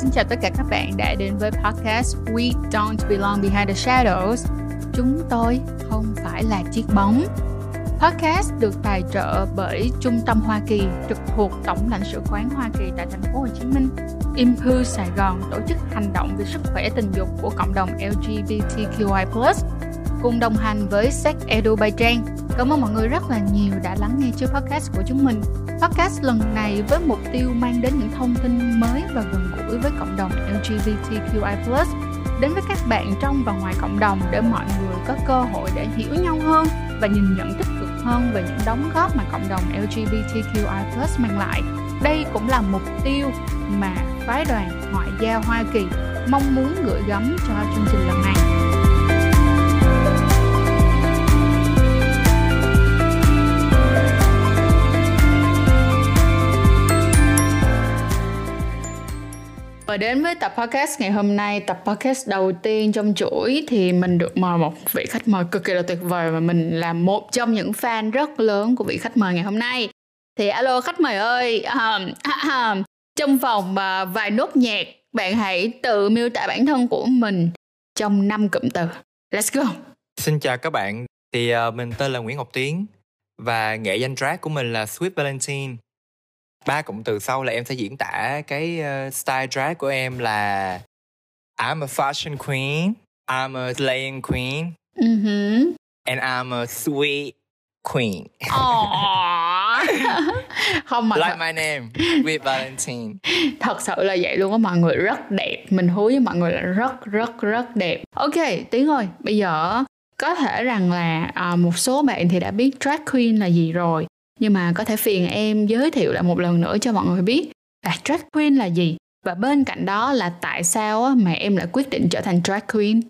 xin chào tất cả các bạn đã đến với podcast We Don't Belong Behind the Shadows. Chúng tôi không phải là chiếc bóng. Podcast được tài trợ bởi Trung tâm Hoa Kỳ trực thuộc Tổng lãnh sự quán Hoa Kỳ tại thành phố Hồ Chí Minh. Impu Sài Gòn tổ chức hành động vì sức khỏe tình dục của cộng đồng LGBTQI+, cùng đồng hành với Sex Edu Bay Trang. Cảm ơn mọi người rất là nhiều đã lắng nghe chương podcast của chúng mình. Podcast lần này với mục tiêu mang đến những thông tin mới và gần gũi với cộng đồng LGBTQI+, đến với các bạn trong và ngoài cộng đồng để mọi người có cơ hội để hiểu nhau hơn và nhìn nhận tích cực hơn về những đóng góp mà cộng đồng LGBTQI+ mang lại. Đây cũng là mục tiêu mà phái đoàn ngoại giao Hoa Kỳ mong muốn gửi gắm cho chương trình lần này. Và đến với tập podcast ngày hôm nay, tập podcast đầu tiên trong chuỗi thì mình được mời một vị khách mời cực kỳ là tuyệt vời và mình là một trong những fan rất lớn của vị khách mời ngày hôm nay. Thì alo khách mời ơi, um, um, trong vòng uh, vài nốt nhạc, bạn hãy tự miêu tả bản thân của mình trong năm cụm từ. Let's go. Xin chào các bạn, thì uh, mình tên là Nguyễn Ngọc Tiến và nghệ danh drag của mình là Sweet Valentine ba cụm từ sau là em sẽ diễn tả cái uh, style drag của em là I'm a fashion queen, I'm a slaying queen, uh-huh. and I'm a sweet queen. không mà like my name with Valentine. Thật sự là vậy luôn á mọi người rất đẹp. Mình hứa với mọi người là rất rất rất đẹp. Ok, Tiến ơi, bây giờ có thể rằng là à, một số bạn thì đã biết drag queen là gì rồi nhưng mà có thể phiền em giới thiệu lại một lần nữa cho mọi người biết là drag queen là gì và bên cạnh đó là tại sao mà em lại quyết định trở thành drag queen?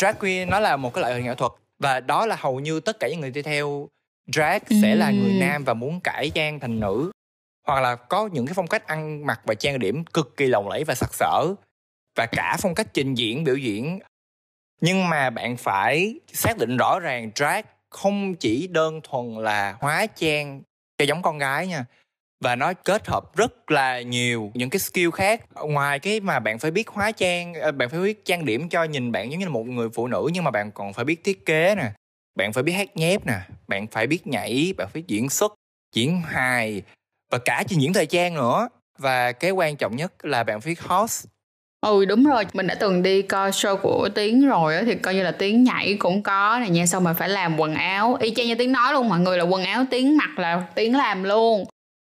Drag queen nó là một cái loại hình nghệ thuật và đó là hầu như tất cả những người đi theo drag ừ. sẽ là người nam và muốn cải trang thành nữ. Hoặc là có những cái phong cách ăn mặc và trang điểm cực kỳ lộng lẫy và sặc sỡ và cả phong cách trình diễn biểu diễn. Nhưng mà bạn phải xác định rõ ràng drag không chỉ đơn thuần là hóa trang cho giống con gái nha, và nó kết hợp rất là nhiều những cái skill khác. Ngoài cái mà bạn phải biết hóa trang ờ, bạn phải biết trang điểm cho nhìn bạn giống như là một người phụ nữ, nhưng mà bạn còn phải biết thiết kế nè, bạn phải biết hát nhép nè, bạn phải biết nhảy, bạn phải diễn xuất, diễn hài, và cả trình diễn thời trang nữa. Và cái quan trọng nhất là bạn phải host ừ đúng rồi mình đã từng đi coi show của tiến rồi á thì coi như là tiến nhảy cũng có này nha xong rồi phải làm quần áo y chang như tiến nói luôn mọi người là quần áo tiến mặc là tiến làm luôn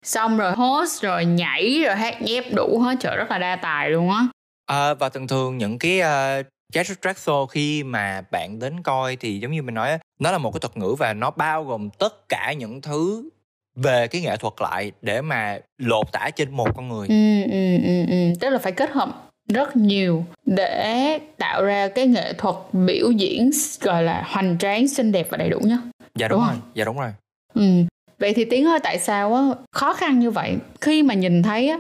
xong rồi host rồi nhảy rồi hát nhép đủ hết trời rất là đa tài luôn á à, và thường thường những cái uh, jazz track show khi mà bạn đến coi thì giống như mình nói nó là một cái thuật ngữ và nó bao gồm tất cả những thứ về cái nghệ thuật lại để mà lột tả trên một con người ừ, ừ, ừ, ừ. tức là phải kết hợp rất nhiều để tạo ra cái nghệ thuật biểu diễn gọi là hoành tráng xinh đẹp và đầy đủ nhá. Dạ đúng, đúng rồi dạ đúng rồi. Ừ. Vậy thì tiếng ơi tại sao á khó khăn như vậy? Khi mà nhìn thấy á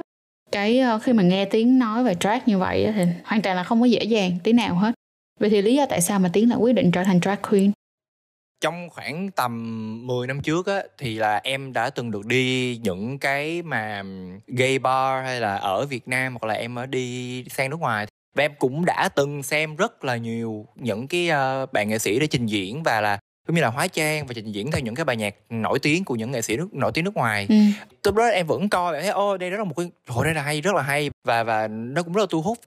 cái ờ, khi mà nghe tiếng nói về drag như vậy á, thì hoàn toàn là không có dễ dàng tí nào hết. Vậy thì lý do tại sao mà tiếng lại quyết định trở thành drag queen trong khoảng tầm 10 năm trước á thì là em đã từng được đi những cái mà gay bar hay là ở Việt Nam hoặc là em ở đi sang nước ngoài và em cũng đã từng xem rất là nhiều những cái uh, bạn nghệ sĩ để trình diễn và là cũng như là hóa trang và trình diễn theo những cái bài nhạc nổi tiếng của những nghệ sĩ nước nổi tiếng nước ngoài. Ừ. Lúc đó em vẫn coi và thấy ô đây rất là một cái hồi đây là hay rất là hay và và nó cũng rất là thu hút.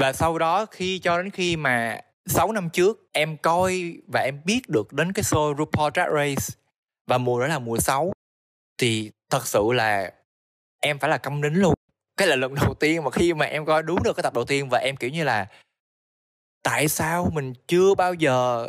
Và sau đó khi cho đến khi mà 6 năm trước em coi và em biết được đến cái show RuPaul Drag Race. Và mùa đó là mùa 6 thì thật sự là em phải là câm nín luôn. Cái là lần đầu tiên mà khi mà em coi đúng được cái tập đầu tiên và em kiểu như là tại sao mình chưa bao giờ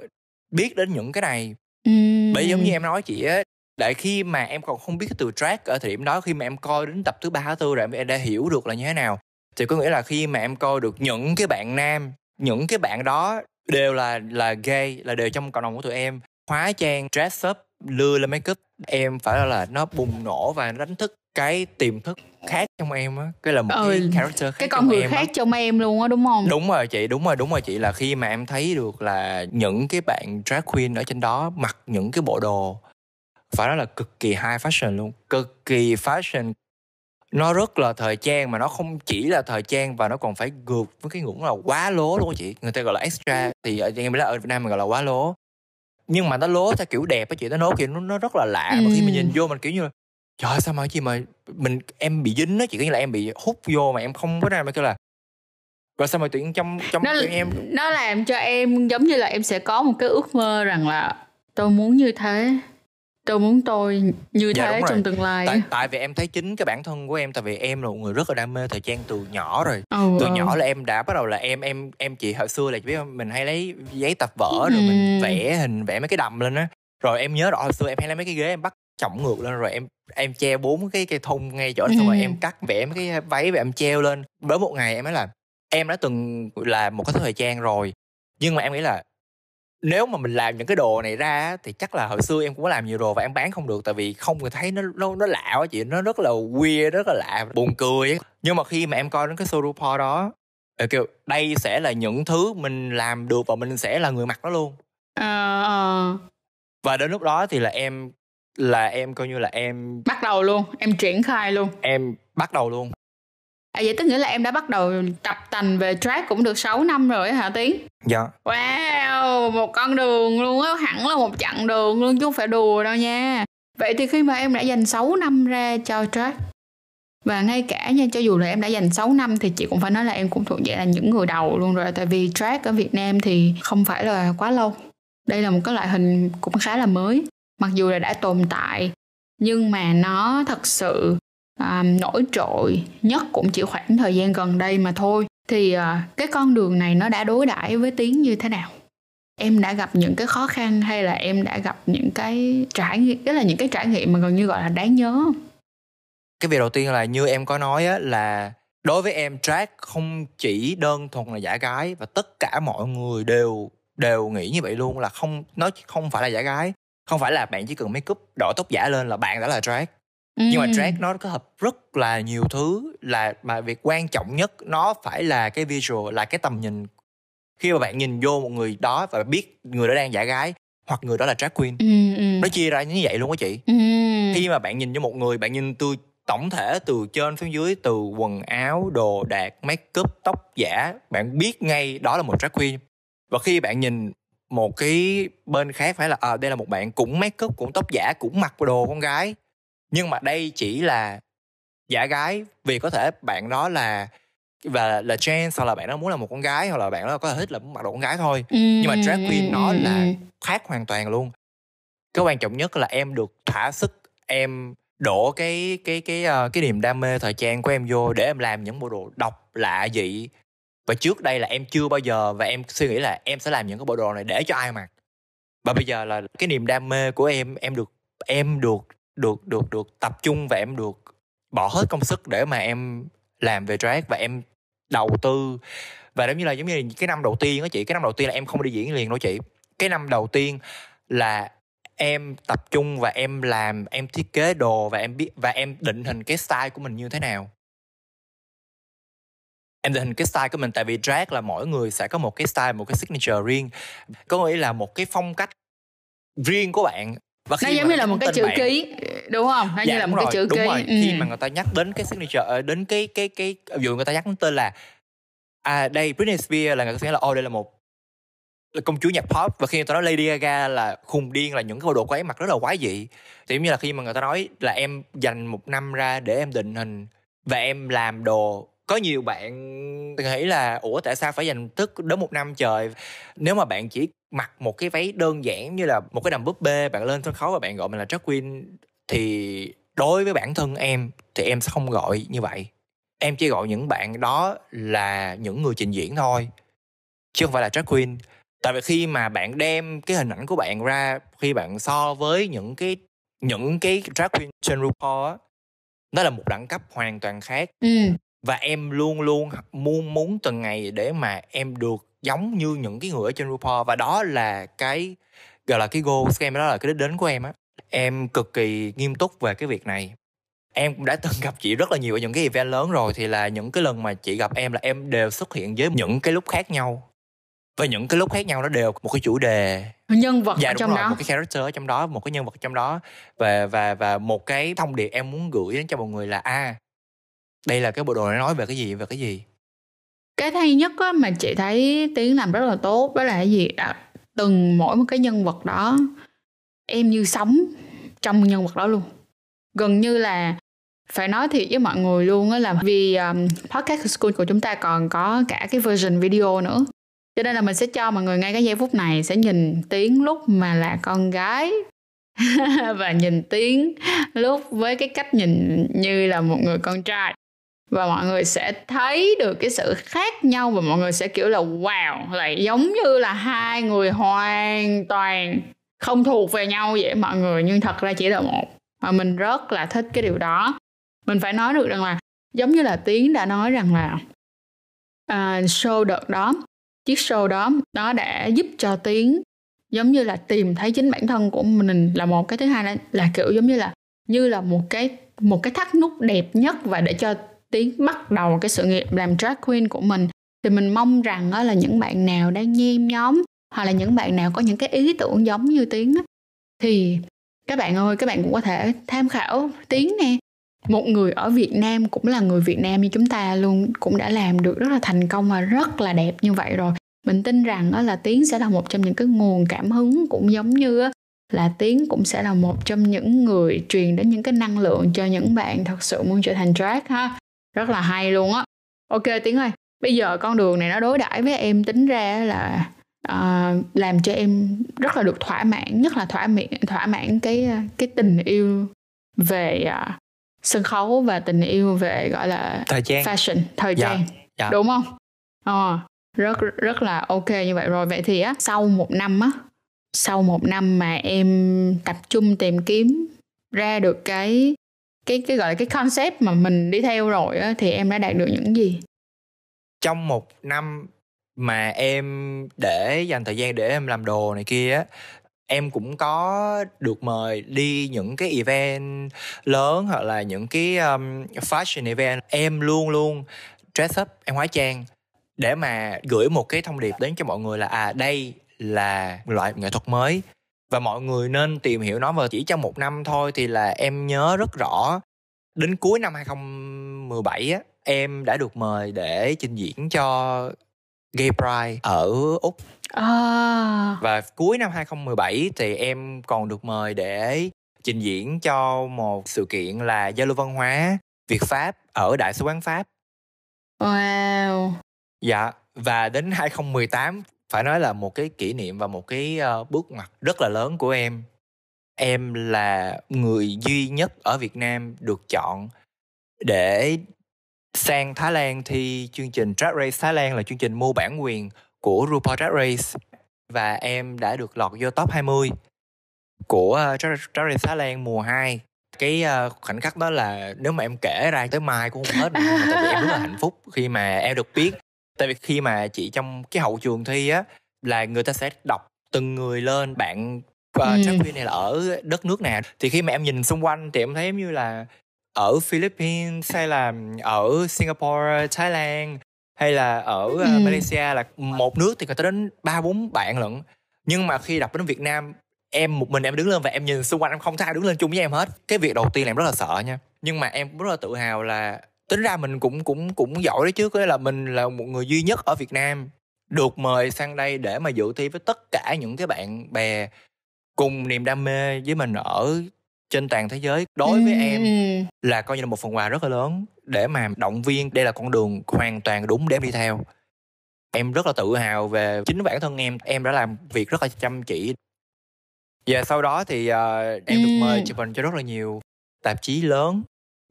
biết đến những cái này? Uhm. bởi giống như em nói chị á đại khi mà em còn không biết cái từ track ở thời điểm đó khi mà em coi đến tập thứ ba thứ tư rồi em đã hiểu được là như thế nào. Thì có nghĩa là khi mà em coi được những cái bạn nam những cái bạn đó đều là là gay là đều trong cộng đồng của tụi em. Hóa trang dress up lưa lên make up. Em phải là, là nó bùng nổ và đánh thức cái tiềm thức khác trong em á. Cái là một ừ, cái character khác cái con người khác á. trong em luôn á đúng không? Đúng rồi chị đúng rồi đúng rồi chị. Là khi mà em thấy được là những cái bạn drag queen ở trên đó mặc những cái bộ đồ phải nói là cực kỳ high fashion luôn. Cực kỳ fashion nó rất là thời trang mà nó không chỉ là thời trang và nó còn phải gượt với cái ngưỡng là quá lố luôn á chị. Người ta gọi là extra thì ở em biết là ở Việt Nam mình gọi là quá lố. Nhưng mà nó lố theo kiểu đẹp á chị nó lố kiểu nó, nó rất là lạ. Mà khi mình nhìn vô mình kiểu như là trời ơi, sao mà chị mà mình em bị dính á chị. Có như là em bị hút vô mà em không có ra mà kêu là rồi sao mà tự nhiên trong trong nó, em? nó làm cho em giống như là em sẽ có một cái ước mơ rằng là tôi muốn như thế tôi muốn tôi như Dạ, thế đúng rồi. trong tương lai tại tại vì em thấy chính cái bản thân của em tại vì em là một người rất là đam mê thời trang từ nhỏ rồi ừ, từ ừ. nhỏ là em đã bắt đầu là em em em chị hồi xưa là chị biết không mình hay lấy giấy tập vở rồi mình Ừ. vẽ hình vẽ mấy cái đầm lên á rồi em nhớ rõ hồi xưa em hay lấy mấy cái ghế em bắt trọng ngược lên rồi em em treo bốn cái cây thun ngay chỗ đó, xong rồi Ừ. em cắt vẽ mấy cái váy và em treo lên đến một ngày em nói là em đã từng là một cái thời trang rồi nhưng mà em nghĩ là nếu mà mình làm những cái đồ này ra thì chắc là hồi xưa em cũng có làm nhiều đồ và em bán không được tại vì không người thấy nó nó nó lạ quá chị nó rất là weird rất là lạ buồn cười ấy. nhưng mà khi mà em coi đến cái show RuPaul đó em kêu đây sẽ là những thứ mình làm được và mình sẽ là người mặc nó luôn Ờ, ờ. và đến lúc đó thì là em là em coi như là em bắt đầu luôn em triển khai luôn em bắt đầu luôn à, vậy tức nghĩa là em đã bắt đầu tập tành về track cũng được 6 năm rồi hả tiến? Dạ. Wow một con đường luôn á hẳn là một chặng đường luôn chứ không phải đùa đâu nha. Vậy thì khi mà em đã dành 6 năm ra cho track và ngay cả nha cho dù là em đã dành 6 năm thì chị cũng phải nói là em cũng thuộc dạng là những người đầu luôn rồi tại vì track ở Việt Nam thì không phải là quá lâu. Đây là một cái loại hình cũng khá là mới mặc dù là đã tồn tại nhưng mà nó thật sự à, nổi trội nhất cũng chỉ khoảng thời gian gần đây mà thôi. Thì à, cái con đường này nó đã đối đãi với tiếng như thế nào? Em đã gặp những cái khó khăn hay là em đã gặp những cái trải nghiệm tức là những cái trải nghiệm mà gần như gọi là đáng nhớ cái việc đầu tiên là như em có nói á là đối với em drag không chỉ đơn thuần là giả gái và tất cả mọi người đều đều nghĩ như vậy luôn là không nó không phải là giả gái. Không phải là bạn chỉ cần make up đổi tóc giả lên là bạn đã là drag nhưng mà Ừ. drag nó có hợp rất là nhiều thứ là mà việc quan trọng nhất nó phải là cái visual là cái tầm nhìn khi mà bạn nhìn vô một người đó và biết người đó đang giả gái hoặc người đó là drag queen ừ, ừ. nó chia ra như vậy luôn á chị Ừ. khi mà bạn nhìn vô một người bạn nhìn từ tổng thể từ trên xuống dưới từ quần áo đồ đạc make up tóc giả bạn biết ngay đó là một drag queen và khi bạn nhìn một cái bên khác phải là à, đây là một bạn cũng make up cũng tóc giả cũng mặc đồ con gái nhưng mà đây chỉ là giả gái vì có thể bạn đó là và là trans hoặc là bạn đó muốn là một con gái hoặc là bạn đó có thể thích là mặc đồ con gái thôi. Ừ, nhưng mà drag queen nó ừ, là ừ. khác hoàn toàn luôn. Cái quan trọng nhất là em được thỏa sức em đổ cái cái cái ờ, cái niềm đam mê thời trang của em vô để em làm những bộ đồ độc lạ dị. Và trước đây là em chưa bao giờ và em suy nghĩ là em sẽ làm những cái bộ đồ này để cho ai mặc. Và bây giờ là cái niềm đam mê của em em được em được được được được tập trung và em được bỏ hết công sức để mà em làm về drag và em đầu tư. Và giống như là, giống như là cái năm đầu tiên đó chị, cái năm đầu tiên là em không đi diễn liền đâu chị. Cái năm đầu tiên là em tập trung và em làm, em thiết kế đồ và em biết, và em định hình cái style của mình như thế nào. Em định hình cái style của mình, tại vì drag là mỗi người sẽ có một cái style, một cái signature riêng. Có nghĩa là một cái phong cách riêng của bạn và nó giống như là một cái chữ bạn- ký đúng không nó như là một cái rồi, chữ đúng ký rồi. Ừ. khi mà người ta nhắc đến cái signature ờ, đến cái cái cái ví dụ người ta nhắc đến tên là à đây Britney Spears là người ta sẽ là ô đây là một là công chúa nhạc pop và khi người ta nói Lady Gaga là khùng điên là những cái bộ đồ của ấy mặc rất là quái dị thì giống như là khi mà người ta nói là em dành một năm ra để em định hình và em làm đồ có nhiều bạn nghĩ là ủa tại sao phải dành tức đến một năm trời? Nếu mà bạn chỉ mặc một cái váy đơn giản như là một cái đầm búp bê bạn lên sân khấu và bạn gọi mình là drag queen thì đối với bản thân em thì em sẽ không gọi như vậy. Em chỉ gọi những bạn đó là những người trình diễn thôi chứ không phải là drag queen. Tại vì khi mà bạn đem cái hình ảnh của bạn ra khi bạn so với những cái những cái drag queen trên RuPaul á nó là một đẳng cấp hoàn toàn khác. Ừ. và em luôn luôn muốn muốn từng ngày để mà em được giống như những cái người ở trên RuPaul. Và đó là cái gọi là cái goal của em đó là cái đích đến của em á. Em cực kỳ nghiêm túc về cái việc này. Em cũng đã từng gặp chị rất là nhiều ở những cái event lớn rồi thì là những cái lần mà chị gặp em là em đều xuất hiện với những cái lúc khác nhau. Và những cái lúc khác nhau nó đều một cái chủ đề. Nhân vật dạ ở trong rồi đó. một cái character ở trong đó một cái nhân vật trong đó. Và và và một cái thông điệp em muốn gửi đến cho mọi người là a đây là cái bộ đồ này nói về cái gì? Về cái gì? Cái hay nhất á, mà chị thấy tiến làm rất là tốt đó là cái gì? À, từng mỗi một cái nhân vật đó em như sống trong nhân vật đó luôn. Gần như là phải nói thiệt với mọi người luôn á là vì um, podcast school của chúng ta còn có cả cái version video nữa. Cho nên là mình sẽ cho mọi người ngay cái giây phút này sẽ nhìn tiếng lúc mà là con gái. Và nhìn tiếng lúc với cái cách nhìn như là một người con trai và mọi người sẽ thấy được cái sự khác nhau và mọi người sẽ kiểu là wow! Lại giống như là hai người hoàn toàn không thuộc về nhau vậy mọi người. Nhưng thật ra chỉ là một. Mà mình rất là thích cái điều đó. Mình phải nói được rằng là giống như là tiến đã nói rằng là uh, show đợt đó chiếc show đó nó đã giúp cho tiến giống như là tìm thấy chính bản thân của mình là một cái thứ hai là, là kiểu giống như là như là một cái một cái thắt nút đẹp nhất và để cho tiến bắt đầu cái sự nghiệp làm drag queen của mình, thì mình mong rằng đó là những bạn nào đang nhem nhóm hoặc là những bạn nào có những cái ý tưởng giống như tiến thì các bạn ơi, các bạn cũng có thể tham khảo tiến nè. Một người ở Việt Nam cũng là người Việt Nam như chúng ta luôn, cũng đã làm được rất là thành công và rất là đẹp như vậy rồi. Mình tin rằng đó là tiến sẽ là một trong những cái nguồn cảm hứng cũng giống như là tiến cũng sẽ là một trong những người truyền đến những cái năng lượng cho những bạn thật sự muốn trở thành drag ha rất là hay luôn á. Ok tiến ơi bây giờ con đường này nó đối đãi với em tính ra là uh, làm cho em rất là được thỏa mãn nhất là thỏa mãn thỏa mãn cái cái tình yêu về uh, sân khấu và tình yêu về gọi là thời gian. fashion thời dạ, gian. dạ. đúng không? Ờ rất rất là ok như vậy. Rồi vậy thì á sau một năm á sau một năm mà em tập trung tìm kiếm ra được cái cái cái gọi là cái concept mà mình đi theo rồi á thì em đã đạt được những gì? Trong một năm mà em để dành thời gian để em làm đồ này kia á em cũng có được mời đi những cái event lớn hoặc là những cái um, fashion event. Em luôn luôn dress up em hóa trang để mà gửi một cái thông điệp đến cho mọi người là à đây là loại nghệ thuật mới và mọi người nên tìm hiểu nó và chỉ trong một năm thôi thì là em nhớ rất rõ đến cuối năm 2017 á em đã được mời để trình diễn cho Gay Pride ở Úc à. và cuối năm 2017 thì em còn được mời để trình diễn cho một sự kiện là giao lưu văn hóa Việt Pháp ở Đại sứ quán Pháp. Wow. Dạ, và đến 2018 phải nói là một cái kỷ niệm và một cái uh, bước ngoặt rất là lớn của em. Em là người duy nhất ở Việt Nam được chọn để sang Thái Lan thi chương trình Drag Race Thái Lan là chương trình mua bản quyền của RuPaul Drag Race và em đã được lọt vô top 20 của uh, Drag, Race Thái Lan mùa 2 cái uh, khoảnh khắc đó là nếu mà em kể ra tới mai cũng không hết nữa, tại vì em rất là hạnh phúc khi mà em được biết tại vì khi mà chị trong cái hậu trường thi á là người ta sẽ đọc từng người lên bạn uh, ừ. drag queen này là ở đất nước nào thì khi mà em nhìn xung quanh thì em thấy giống như là ở Philippines hay là ở Singapore, Thái Lan hay là ở uh, ừ. Malaysia là một nước thì người ta đến ba bốn bạn lận nhưng mà khi đọc đến Việt Nam em một mình em đứng lên và em nhìn xung quanh em không thay đứng lên chung với em hết cái việc đầu tiên là em rất là sợ nha nhưng mà em rất là tự hào là tính ra mình cũng cũng cũng giỏi đấy chứ có là mình là một người duy nhất ở Việt Nam được mời sang đây để mà dự thi với tất cả những cái bạn bè cùng niềm đam mê với mình ở trên toàn thế giới. Đối với em là coi như là một phần quà rất là lớn để mà động viên. Đây là con đường hoàn toàn đúng để em đi theo. Em rất là tự hào về chính bản thân em. Em đã làm việc rất là chăm chỉ. Và sau đó thì uh, em được mời chụp hình cho rất là nhiều tạp chí lớn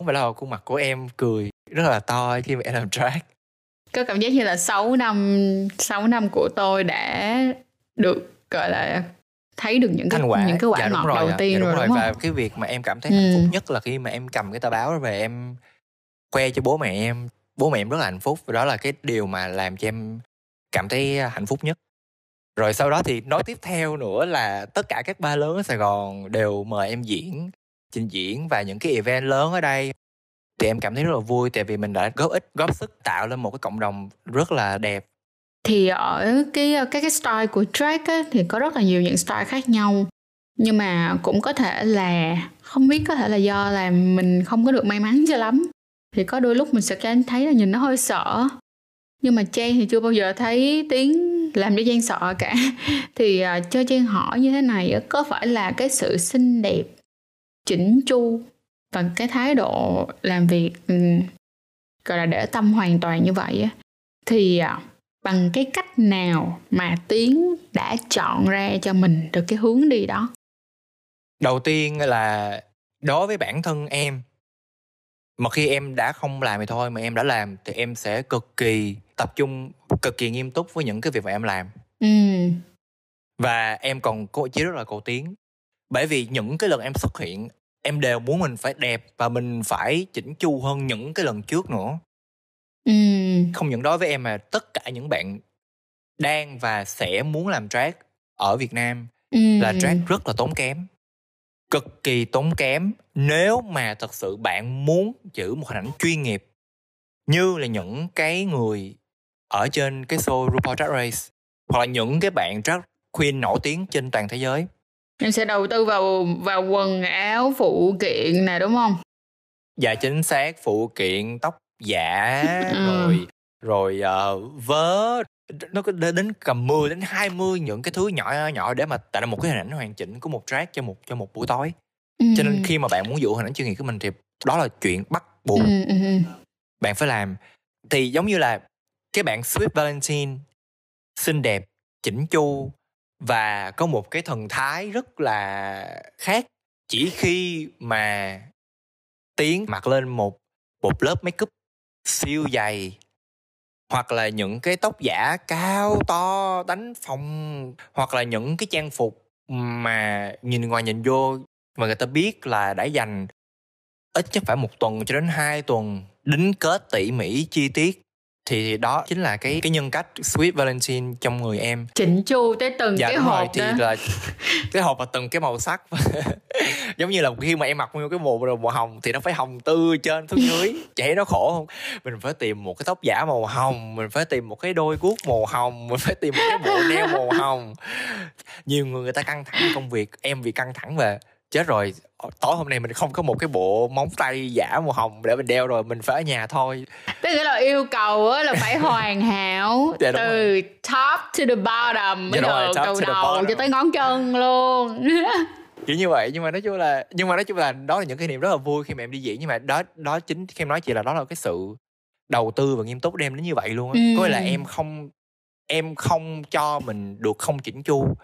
không phải là khuôn mặt của em cười rất là to khi mà em làm drag. Có cảm giác như là 6 năm 6 năm của tôi đã được gọi là thấy được những cái quả. những cái quả dạ, ngọt rồi, đầu tiên dạ, đúng rồi, rồi. đúng và không? cái việc mà em cảm thấy ừ. hạnh phúc nhất là khi mà em cầm cái tờ báo về em khoe cho bố mẹ em. Bố mẹ em rất là hạnh phúc. Và đó là cái điều mà làm cho em cảm thấy hạnh phúc nhất. Rồi sau đó thì nói tiếp theo nữa là tất cả các ba lớn ở Sài Gòn đều mời em diễn trình diễn và những cái event lớn ở đây. Thì em cảm thấy rất là vui tại vì mình đã góp ích góp sức tạo lên một cái cộng đồng rất là đẹp. Thì ở cái các cái style của track á, thì có rất là nhiều những style khác nhau. Nhưng mà cũng có thể là không biết có thể là do là mình không có được may mắn cho lắm. Thì có đôi lúc mình sẽ cảm thấy là nhìn nó hơi sợ. Nhưng mà Trang thì chưa bao giờ thấy tiếng làm cho Trang sợ cả. Thì uh, cho Trang hỏi như thế này có phải là cái sự xinh đẹp chỉnh chu và cái thái độ làm việc um, gọi là để tâm hoàn toàn như vậy thì uh, bằng cái cách nào mà Tiến đã chọn ra cho mình được cái hướng đi đó? Đầu tiên là đối với bản thân em mà khi em đã không làm thì thôi mà em đã làm thì em sẽ cực kỳ tập trung cực kỳ nghiêm túc với những cái việc mà em làm. Ừ. và em còn có chí rất là cầu tiến bởi vì những cái lần em xuất hiện em đều muốn mình phải đẹp và mình phải chỉnh chu hơn những cái lần trước nữa ừ. không những đối với em mà tất cả những bạn đang và sẽ muốn làm drag ở Việt Nam ừ. là drag rất là tốn kém cực kỳ tốn kém nếu mà thật sự bạn muốn giữ một hình ảnh chuyên nghiệp như là những cái người ở trên cái show RuPaul Drag Race hoặc là những cái bạn drag queen nổi tiếng trên toàn thế giới em sẽ đầu tư vào vào quần áo phụ kiện nè đúng không dạ chính xác phụ kiện tóc giả ừ. rồi rồi uh, vớ nó có đến cầm 10 đến 20 những cái thứ nhỏ nhỏ để mà tạo ra một cái hình ảnh hoàn chỉnh của một track cho một cho một buổi tối. Ừ. Cho nên khi mà bạn muốn dụ hình ảnh chuyên nghiệp của mình thì đó là chuyện bắt buộc. Ừ, ừ, ừ. Bạn phải làm. Thì giống như là cái bạn Sweet Valentine xinh đẹp, chỉnh chu và có một cái thần thái rất là khác. Chỉ khi mà tiến mặc lên một một lớp make up siêu dày, hoặc là những cái tóc giả cao, to, đánh phòng hoặc là những cái trang phục mà nhìn ngoài nhìn vô mà người ta biết là đã dành ít nhất phải một tuần cho đến hai tuần đính kết tỉ mỉ chi tiết thì đó chính là cái cái nhân cách sweet valentine trong người em. Chỉnh chu tới từng dạ, cái hộp rồi, thì là cái hộp và từng cái màu sắc. Giống như là khi mà em mặc một cái bộ đồ màu hồng thì nó phải hồng tư trên xuống dưới. Chạy nó khổ không? Mình phải tìm một cái tóc giả màu hồng mình phải tìm một cái đôi guốc màu hồng mình phải tìm một cái bộ neo màu hồng. Nhiều người người ta căng thẳng công việc em vì căng thẳng về chết rồi tối hôm nay mình không có một cái bộ móng tay giả màu hồng để mình đeo rồi mình phải ở nhà thôi. Tức là yêu cầu là phải hoàn hảo dạ, từ top to the bottom dạ, từ đầu cho tới ngón chân luôn. Kiểu như vậy nhưng mà nói chung là nhưng mà nói chung là đó là những cái niềm rất là vui khi mà em đi diễn nhưng mà đó đó chính khi em nói chị là đó là cái sự đầu tư và nghiêm túc đem đến như vậy luôn á. Ừ. có nghĩa là em không em không cho mình được không chỉnh chu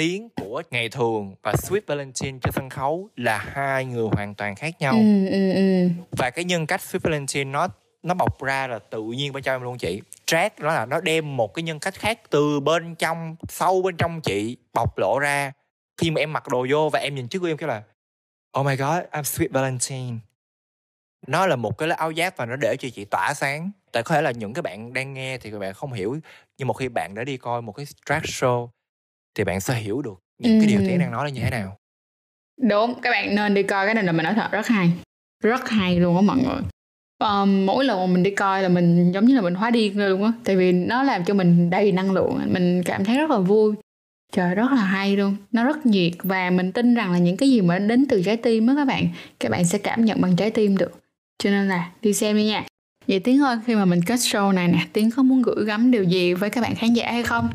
tiếng của ngày thường và Sweet Valentine trên sân khấu là hai người hoàn toàn khác nhau. Ừ, ừ, ừ. và cái nhân cách Sweet Valentine nó nó bộc ra là tự nhiên bên trong em luôn chị. Drag nó là nó đem một cái nhân cách khác từ bên trong sâu bên trong chị bộc lộ ra. Khi mà em mặc đồ vô và em nhìn trước của em cái là oh my god I'm Sweet Valentine. Nó là một cái áo giáp và nó để cho chị tỏa sáng. Tại có thể là những cái bạn đang nghe thì các bạn không hiểu nhưng một khi bạn đã đi coi một cái drag show thì bạn sẽ hiểu được những ừ. cái điều tiếng đang nói là như thế nào. Đúng các bạn nên đi coi cái này là mình nói thật rất hay. Rất hay luôn á mọi người. Um, mỗi lần mà mình đi coi là mình giống như là mình hóa điên luôn á tại vì nó làm cho mình đầy năng lượng mình cảm thấy rất là vui. Trời rất là hay luôn nó rất nhiệt và mình tin rằng là những cái gì mà đến từ trái tim á các bạn các bạn sẽ cảm nhận bằng trái tim được. Cho nên là đi xem đi nha. Vậy tiến ơi khi mà mình kết show này nè tiến có muốn gửi gắm điều gì với các bạn khán giả hay không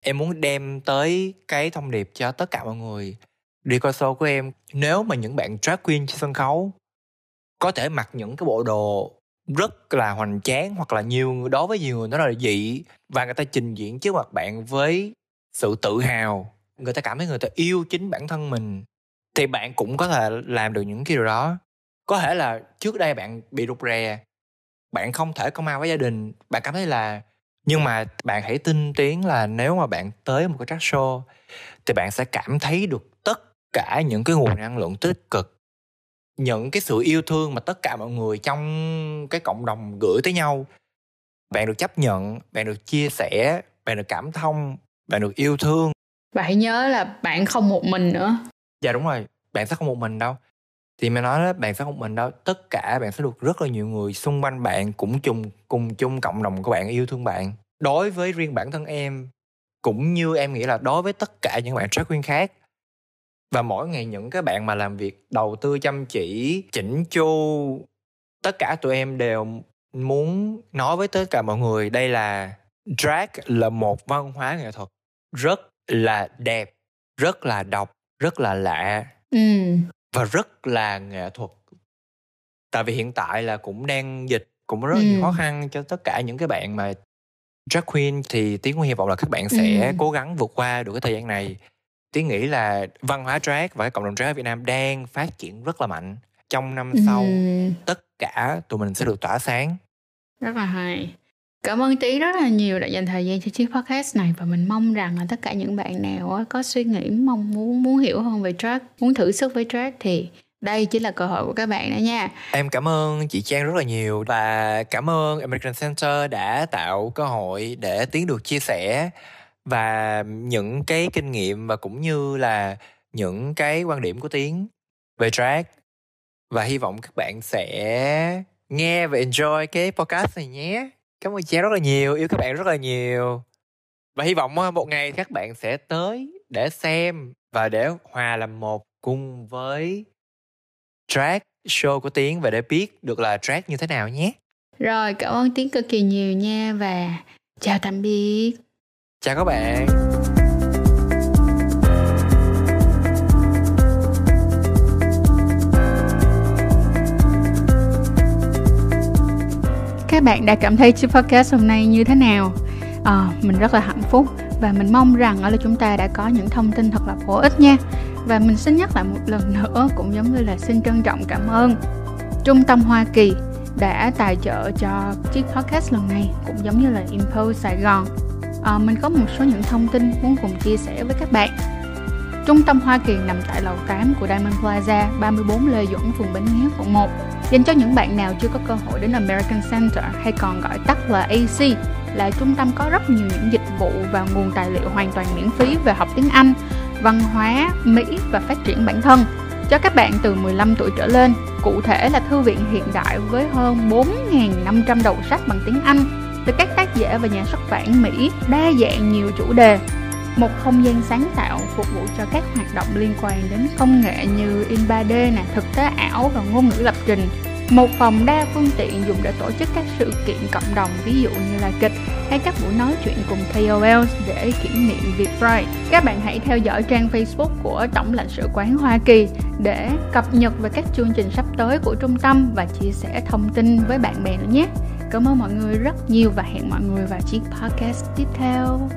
em muốn đem tới cái thông điệp cho tất cả mọi người. Đi coi show của em, nếu mà những bạn drag queen trên sân khấu có thể mặc những cái bộ đồ rất là hoành tráng hoặc là nhiều đối với nhiều người nó là dị và người ta trình diễn trước mặt bạn với sự tự hào, người ta cảm thấy người ta yêu chính bản thân mình, thì bạn cũng có thể làm được những cái điều đó. Có thể là trước đây bạn bị rụt rè, bạn không thể công ao với gia đình, bạn cảm thấy là nhưng mà bạn hãy tin tiến là nếu mà bạn tới một cái track show thì bạn sẽ cảm thấy được tất cả những cái nguồn năng lượng tích cực. Những cái sự yêu thương mà tất cả mọi người trong cái cộng đồng gửi tới nhau. Bạn được chấp nhận bạn được chia sẻ bạn được cảm thông bạn được yêu thương. Và hãy nhớ là bạn không một mình nữa. Dạ đúng rồi bạn sẽ không một mình đâu thì mày nói đó, bạn sẽ không mình đâu. Tất cả bạn sẽ được rất là nhiều người xung quanh bạn cũng chung, cùng chung cộng đồng của bạn, yêu thương bạn. Đối với riêng bản thân em, cũng như em nghĩ là đối với tất cả những bạn drag queen khác, và mỗi ngày những cái bạn mà làm việc, đầu tư, chăm chỉ chỉnh chu, tất cả tụi em đều muốn nói với tất cả mọi người đây là drag là một văn hóa nghệ thuật rất là đẹp, rất là độc, rất là lạ. Ừ và rất là nghệ thuật tại vì hiện tại là cũng đang dịch cũng rất Ừ. nhiều khó khăn cho tất cả những cái bạn mà drag queen thì tiến cũng hy vọng là các bạn sẽ Ừ. cố gắng vượt qua được cái thời gian này tiến nghĩ là văn hóa drag và cái cộng đồng drag ở Việt Nam đang phát triển rất là mạnh trong năm sau Ừ. tất cả tụi mình sẽ được tỏa sáng rất là hay cảm ơn tí rất là nhiều đã dành thời gian cho chiếc podcast này và mình mong rằng là tất cả những bạn nào có suy nghĩ, mong muốn muốn hiểu hơn về track, muốn thử sức với track thì đây chính là cơ hội của các bạn đó nha Em cảm ơn chị Trang rất là nhiều và cảm ơn American Center đã tạo cơ hội để Tiến được chia sẻ và những cái kinh nghiệm và cũng như là những cái quan điểm của Tiến về track và hy vọng các bạn sẽ nghe và enjoy cái podcast này nhé. Cảm ơn Trang rất là nhiều, yêu các bạn rất là nhiều. Và hy vọng một ngày các bạn sẽ tới để xem và để hòa làm một cùng với drag show của Tiến và để biết được là drag như thế nào nhé. rồi cảm ơn tiếng cực kỳ nhiều nha và chào tạm biệt Chào các bạn. Các bạn đã cảm thấy chiếc podcast hôm nay như thế nào? À, mình rất là hạnh phúc và mình mong rằng là chúng ta đã có những thông tin thật là bổ ích nha. Và mình xin nhắc lại một lần nữa cũng giống như là xin trân trọng cảm ơn Trung tâm Hoa Kỳ đã tài trợ cho chiếc podcast lần này cũng giống như là Impulse Sài Gòn. À, mình có một số những thông tin muốn cùng chia sẻ với các bạn. Trung tâm Hoa Kỳ nằm tại lầu 8 của Diamond Plaza, 34 Lê Duẩn, phường Bến Nghé, quận 1. Dành cho những bạn nào chưa có cơ hội đến American Center hay còn gọi tắt là AC, là trung tâm có rất nhiều những dịch vụ và nguồn tài liệu hoàn toàn miễn phí về học tiếng Anh, văn hóa, Mỹ và phát triển bản thân cho các bạn từ 15 tuổi trở lên. Cụ thể là thư viện hiện đại với hơn 4.500 đầu sách bằng tiếng Anh từ các tác giả và nhà xuất bản Mỹ đa dạng nhiều chủ đề một không gian sáng tạo phục vụ cho các hoạt động liên quan đến công nghệ như in 3D nè, thực tế ảo và ngôn ngữ lập trình. Một phòng đa phương tiện dùng để tổ chức các sự kiện cộng đồng ví dụ như là kịch hay các buổi nói chuyện cùng KOL để kỷ niệm Việt Pride. Các bạn hãy theo dõi trang Facebook của Tổng lãnh sự quán Hoa Kỳ để cập nhật về các chương trình sắp tới của trung tâm và chia sẻ thông tin với bạn bè nữa nhé. Cảm ơn mọi người rất nhiều và hẹn mọi người vào chiếc podcast tiếp theo.